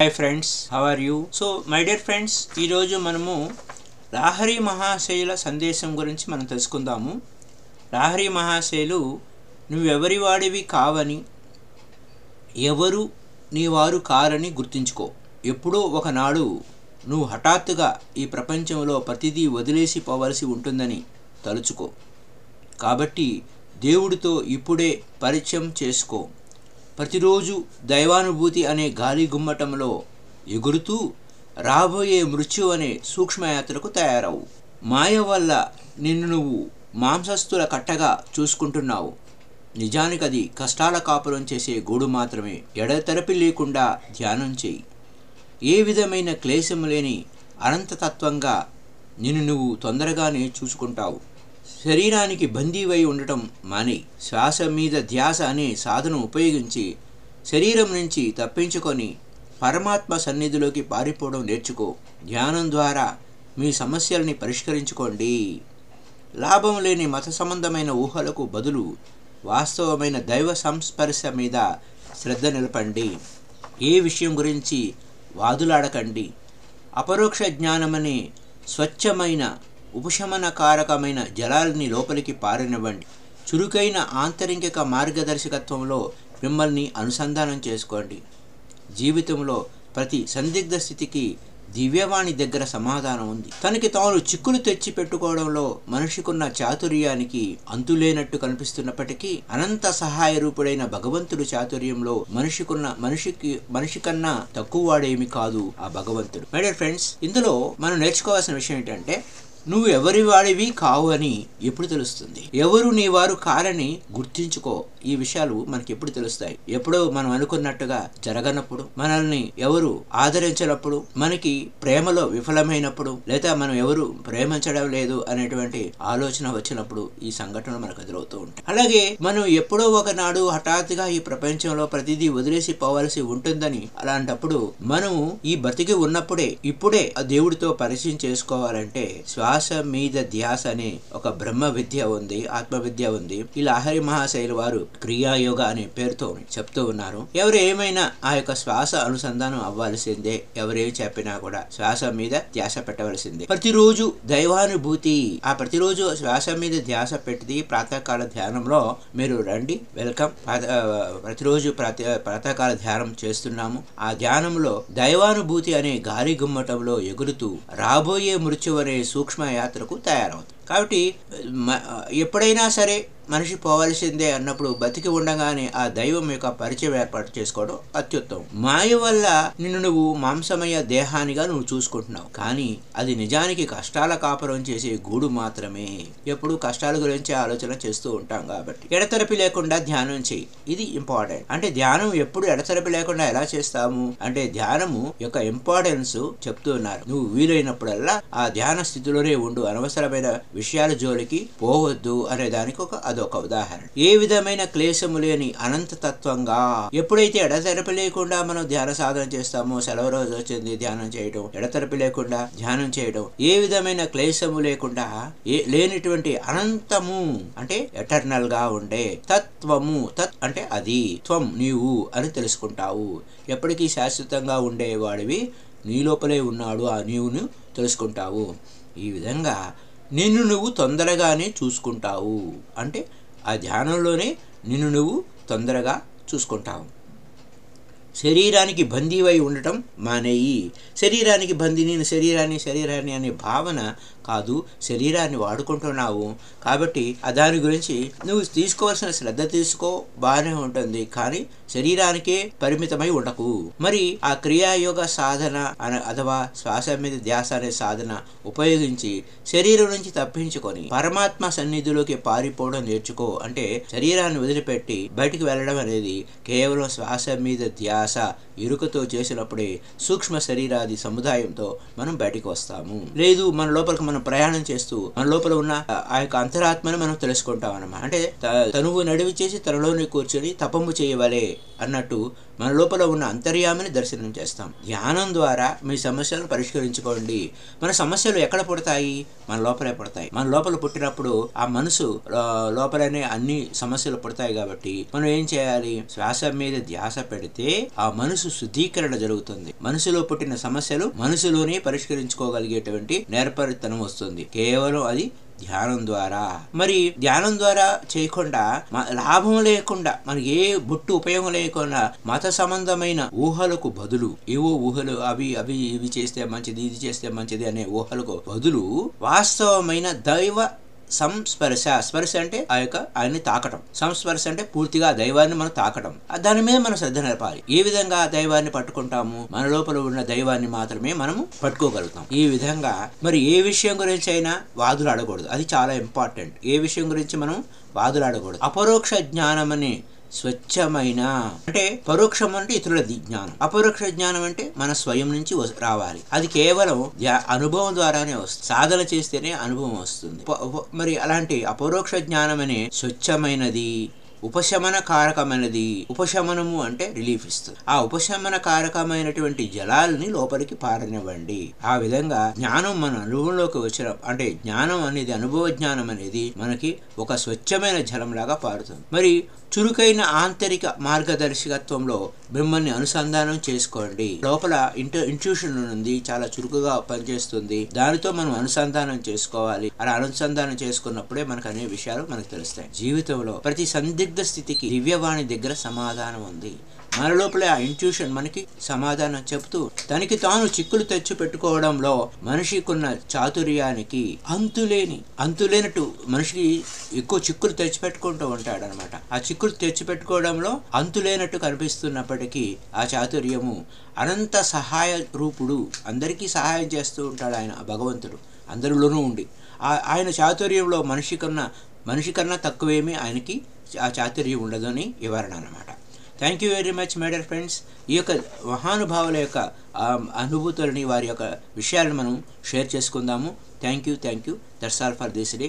Hi friends how are you so my dear friends ఈరోజు మనము లాహరి మహాశయుల సందేశం గురించి మనం తెలుసుకుందాము. లాహరి మహాశయులు నువ్వెవరి వాడివి కావని ఎవరు నీ వారు కారని గుర్తుంచుకో. ఎప్పుడో ఒకనాడు నువ్వు హఠాత్తుగా ఈ ప్రపంచంలో ప్రతిదీ వదిలేసి పోవలసి ఉంటుందని తలుచుకో. కాబట్టి దేవుడితో ఇప్పుడే పరిచయం చేసుకో. ప్రతిరోజు దైవానుభూతి అనే గాలి గుమ్మటంలో ఎగురుతూ రాబోయే మృత్యు అనే సూక్ష్మయాత్రకు తయారవు. మాయ వల్ల నిన్ను నువ్వు మాంసస్తుల కట్టగా చూసుకుంటున్నావు. నిజానికి అది కష్టాల కాపురం చేసే గూడు మాత్రమే. ఎడతెరపి లేకుండా ధ్యానం చేయి. ఏ విధమైన క్లేశం లేని అనంతతత్వంగా నిన్ను నువ్వు తొందరగానే చూసుకుంటావు. శరీరానికి బందీవై ఉండటం మాని శ్వాస మీద ధ్యాస అనే సాధన ఉపయోగించి శరీరం నుంచి తప్పించుకొని పరమాత్మ సన్నిధిలోకి పారిపోవడం నేర్చుకో. ధ్యానం ద్వారా మీ సమస్యల్ని పరిష్కరించుకోండి. లాభం లేని మత సంబంధమైన ఊహలకు బదులు వాస్తవమైన దైవ సంస్పర్శ మీద శ్రద్ధ నిలపండి. ఏ విషయం గురించి వాదులాడకండి. అపరోక్ష జ్ఞానమనే స్వచ్ఛమైన ఉపశమనకారకమైన జలాల్ని లోపలికి పారనివ్వండి. చురుకైన ఆంతరింగిక మార్గదర్శకత్వంలో మిమ్మల్ని అనుసంధానం చేసుకోండి. జీవితంలో ప్రతి సందిగ్ధ స్థితికి దివ్యవాణి దగ్గర సమాధానం ఉంది. తనకి తాను చిక్కులు తెచ్చి పెట్టుకోవడంలో మనిషికున్న చాతుర్యానికి అంతులేనట్టు కనిపిస్తున్నప్పటికీ అనంత సహాయ రూపుడైన భగవంతుడు చాతుర్యంలో మనిషికున్న మనిషికి మనిషి కన్నా తక్కువ వాడేమి కాదు ఆ భగవంతుడు. మై డియర్ ఫ్రెండ్స్ ఇందులో మనం నేర్చుకోవాల్సిన విషయం ఏంటంటే నువ్వు ఎవరి వాడివి కావు అని ఎప్పుడు తెలుస్తుంది? ఎవరు నీ వారు కారని గుర్తించుకో. ఈ విషయాలు మనకి ఎప్పుడు తెలుస్తాయి. ఎప్పుడో మనం అనుకున్నట్టుగా జరగనప్పుడు మనల్ని ఎవరు ఆదరించినప్పుడు మనకి ప్రేమలో విఫలమైనప్పుడు లేదా మనం ఎవరు ప్రేమించడం లేదు అనేటువంటి ఆలోచన వచ్చినప్పుడు ఈ సంఘటన మనకు ఎదురవుతూ ఉంటాయి. అలాగే మనం ఎప్పుడో ఒకనాడు హఠాత్తుగా ఈ ప్రపంచంలో ప్రతిదీ వదిలేసి పోవాల్సి ఉంటుందని అలాంటప్పుడు మనం ఈ బతికి ఉన్నప్పుడే ఇప్పుడే ఆ దేవుడితో పరిచయం చేసుకోవాలంటే శ్వాస మీద ధ్యాస అనే ఒక బ్రహ్మ విద్య ఉంది ఆత్మవిద్య ఉంది. ఈ లాహరి మహాశైలు వారు క్రియాయోగ అనే పేరుతో చెప్తూ ఉన్నారు. ఎవరు ఏమైనా ఆ యొక్క శ్వాస అనుసంధానం అవ్వాల్సిందే ఎవరేం చెప్పినా కూడా శ్వాస మీద ధ్యాస పెట్టవలసిందే. ప్రతిరోజు దైవానుభూతి ఆ ప్రతిరోజు శ్వాస మీద ధ్యాస పెట్టి ప్రాతకాల ధ్యానంలో. మీరు రండి వెల్కమ్. ప్రతిరోజు ప్రాత ప్రాతకాల ధ్యానం చేస్తున్నాము. ఆ ధ్యానంలో దైవానుభూతి అనే గాలి గుమ్మటంలో ఎగురుతూ రాబోయే మృత్యు అనే సూక్ష్మ యాత్రకు తయారవుతుంది కాబట్టి ఎప్పుడైనా సరే మనిషి పోవలసిందే అన్నప్పుడు బతికి ఉండగానే ఆ దైవం యొక్క పరిచయం ఏర్పాటు చేసుకోవడం అత్యుత్తమం. మాయ వల్ల నిన్ను నువ్వు మాంసమయ దేహానిగా నువ్వు చూసుకుంటున్నావు. కానీ అది నిజానికి కష్టాల కాపురం చేసే గూడు మాత్రమే. ఎప్పుడు కష్టాల గురించి ఆలోచన చేస్తూ ఉంటాం కాబట్టి. ఎడతెరపి లేకుండా ధ్యానం చేయి. ఇది ఇంపార్టెంట్. అంటే ధ్యానం ఎప్పుడు ఎడతెరపి లేకుండా ఎలా చేస్తాము? అంటే ధ్యానము యొక్క ఇంపార్టెన్స్ చెప్తూ ఉన్నారు. నువ్వు వీలైనప్పుడల్లా ఆ ధ్యాన స్థితిలోనే ఉండు. అనవసరమైన విషయాల జోలికి పోవద్దు అనే దానికి ఒక అదొక ఉదాహరణ. ఏ విధమైన క్లేశము లేని అనంత తత్వంగా ఎప్పుడైతే ఎడతెరపి లేకుండా మనం ధ్యాన సాధన చేస్తామో సెలవు రోజు వచ్చింది ధ్యానం చేయడం ఎడతెరపి లేకుండా ధ్యానం చేయడం ఏ విధమైన క్లేశము లేకుండా ఏ లేనిటువంటి అనంతము అంటే ఎటర్నల్గా ఉండే తత్వము తత్ అంటే అది త్వం నీవు అని తెలుసుకుంటావు. ఎప్పటికీ శాశ్వతంగా ఉండేవాడివి నీ లోపలే ఉన్నాడు ఆ నీవును తెలుసుకుంటావు. ఈ విధంగా నిన్ను నువ్వు తొందరగానే చూసుకుంటావు. అంటే ఆ ధ్యానంలోనే నిన్ను నువ్వు తొందరగా చూసుకుంటావు. శరీరానికి బందీవై ఉండటం మానేయి. శరీరానికి బందీ నేను శరీరాన్ని శరీరాన్ని అనే భావన కాదు శరీరాన్ని వాడుకుంటున్నావు. కాబట్టి దాని గురించి నువ్వు తీసుకోవాల్సిన శ్రద్ధ తీసుకో బాగానే ఉంటుంది. కానీ శరీరానికే పరిమితమై ఉండకు. మరి ఆ క్రియాయోగ సాధన అథవా శ్వాస మీద ధ్యాస అనే సాధన ఉపయోగించి శరీరం నుంచి తప్పించుకొని పరమాత్మ సన్నిధిలోకి పారిపోవడం నేర్చుకో. అంటే శరీరాన్ని వదిలిపెట్టి బయటికి వెళ్ళడం అనేది కేవలం శ్వాస మీద ధ్యాస ఇరుకతో చేసినప్పుడే సూక్ష్మ శరీరాది సముదాయంతో మనం బయటికి వస్తాము. లేదు మన లోపలికి మనం ప్రయాణం చేస్తూ మన లోపల ఉన్న ఆ యొక్క అంతరాత్మను మనం తెలుసుకుంటాం అనమాట అంటే తనువు నడివి చేసి తనలోనే కూర్చొని తపము చేయవలే అన్నట్టు మన లోపల ఉన్న అంతర్యామిని దర్శనం చేస్తాం. ధ్యానం ద్వారా మీ సమస్యలను పరిష్కరించుకోండి. మన సమస్యలు ఎక్కడ పుడతాయి? మన లోపలే పుడతాయి. మన లోపల పుట్టినప్పుడు ఆ మనసు లోపలనే అన్ని సమస్యలు పుడతాయి కాబట్టి మనం ఏం చేయాలి? శ్వాస మీద ధ్యాస పెడితే ఆ మనసు శుద్ధీకరణ జరుగుతుంది. మనసులో పుట్టిన సమస్యలు మనసులోనే పరిష్కరించుకోగలిగేటువంటి నేర్పరితనం వస్తుంది. కేవలం అది ధ్యానం ద్వారా. మరి ధ్యానం ద్వారా చేయకుండా మ- లాభం లేకుండా మనకి ఏ బొట్టు ఉపయోగం లేకుండా మత సంబంధమైన ఊహలకు బదులు ఏవో ఊహలు అవి అవి ఇవి చేస్తే మంచిది ఇది చేస్తే మంచిది అనే ఊహలకు బదులు వాస్తవమైన దైవ సంస్పర్శ. స్పర్శ అంటే ఆ యొక్క ఆయన్ని తాకటం. సంస్పర్శ అంటే పూర్తిగా దైవాన్ని మనం తాకటం. దాని మీద మనం శ్రద్ధ నేర్పాలి ఏ విధంగా దైవాన్ని పట్టుకుంటాము? మన లోపల ఉన్న దైవాన్ని మాత్రమే మనము పట్టుకోగలుగుతాం. ఈ విధంగా మరి ఏ విషయం గురించి అయినా వాదులు ఆడకూడదు అది చాలా ఇంపార్టెంట్. ఏ విషయం గురించి మనం వాదులాడకూడదు. అపరోక్ష జ్ఞానం అని స్వచ్ఛమైన అంటే పరోక్షం అంటే ఇతరుల జ్ఞానం. అపరోక్ష జ్ఞానం అంటే మన స్వయం నుంచి రావాలి. అది కేవలం అనుభవం ద్వారానే వస్తుంది సాధన చేస్తేనే అనుభవం వస్తుంది. మరి అలాంటి అపరోక్ష జ్ఞానం అనే స్వచ్ఛమైనది ఉపశమన కారకమైనది ఉపశమనము అంటే రిలీఫ్ ఇస్తుంది. ఆ ఉపశమన కారకమైనటువంటి జలాలని లోపలికి పారనివ్వండి. ఆ విధంగా జ్ఞానం మన అనుభవంలోకి వచ్చిన అంటే జ్ఞానం అనేది అనుభవ జ్ఞానం అనేది మనకి ఒక స్వచ్ఛమైన జలంలాగా పారుతుంది. మరి చురుకైన ఆంతరిక మార్గదర్శకత్వంలో మిమ్మల్ని అనుసంధానం చేసుకోండి. లోపల ఇంటర్ ఇంట్యూషన్ ఉంది చాలా చురుకుగా పనిచేస్తుంది. దానితో మనం అనుసంధానం చేసుకోవాలి. అలా అనుసంధానం చేసుకున్నప్పుడే మనకు అనే విషయాలు మనకు తెలుస్తాయి. జీవితంలో ప్రతి సందిగ్ధ స్థితికి దివ్యవాణి దగ్గర సమాధానం ఉంది. మన లోపలే ఆ ఇంట్యూషన్ మనకి సమాధానం చెబుతూ తనకి తాను చిక్కులు తెచ్చి పెట్టుకోవడంలో మనిషికున్న చాతుర్యానికి అంతులేని అంతులేనట్టు మనిషికి ఎక్కువ చిక్కులు తెచ్చిపెట్టుకుంటూ ఉంటాడు అనమాట ఆ చిక్కులు తెచ్చిపెట్టుకోవడంలో అంతులేనట్టు కనిపిస్తున్నప్పటికీ ఆ చాతుర్యము అనంత సహాయ రూపుడు అందరికీ సహాయం చేస్తూ ఉంటాడు ఆయన భగవంతుడు. అందరిలోనూ ఉండి. ఆ- ఆయన చాతుర్యంలో మనిషి కన్నా మనిషి కన్నా తక్కువేమీ ఆయనకి ఆ చాతుర్యం ఉండదని వివరణ అనమాట thank you very much my dear friends ఈ యొక్క మహానుభావుల యొక్క అనుభూతులని వారి యొక్క విషయాలను మనం షేర్ చేసుకుందాము. Thank you thank you that's all for this day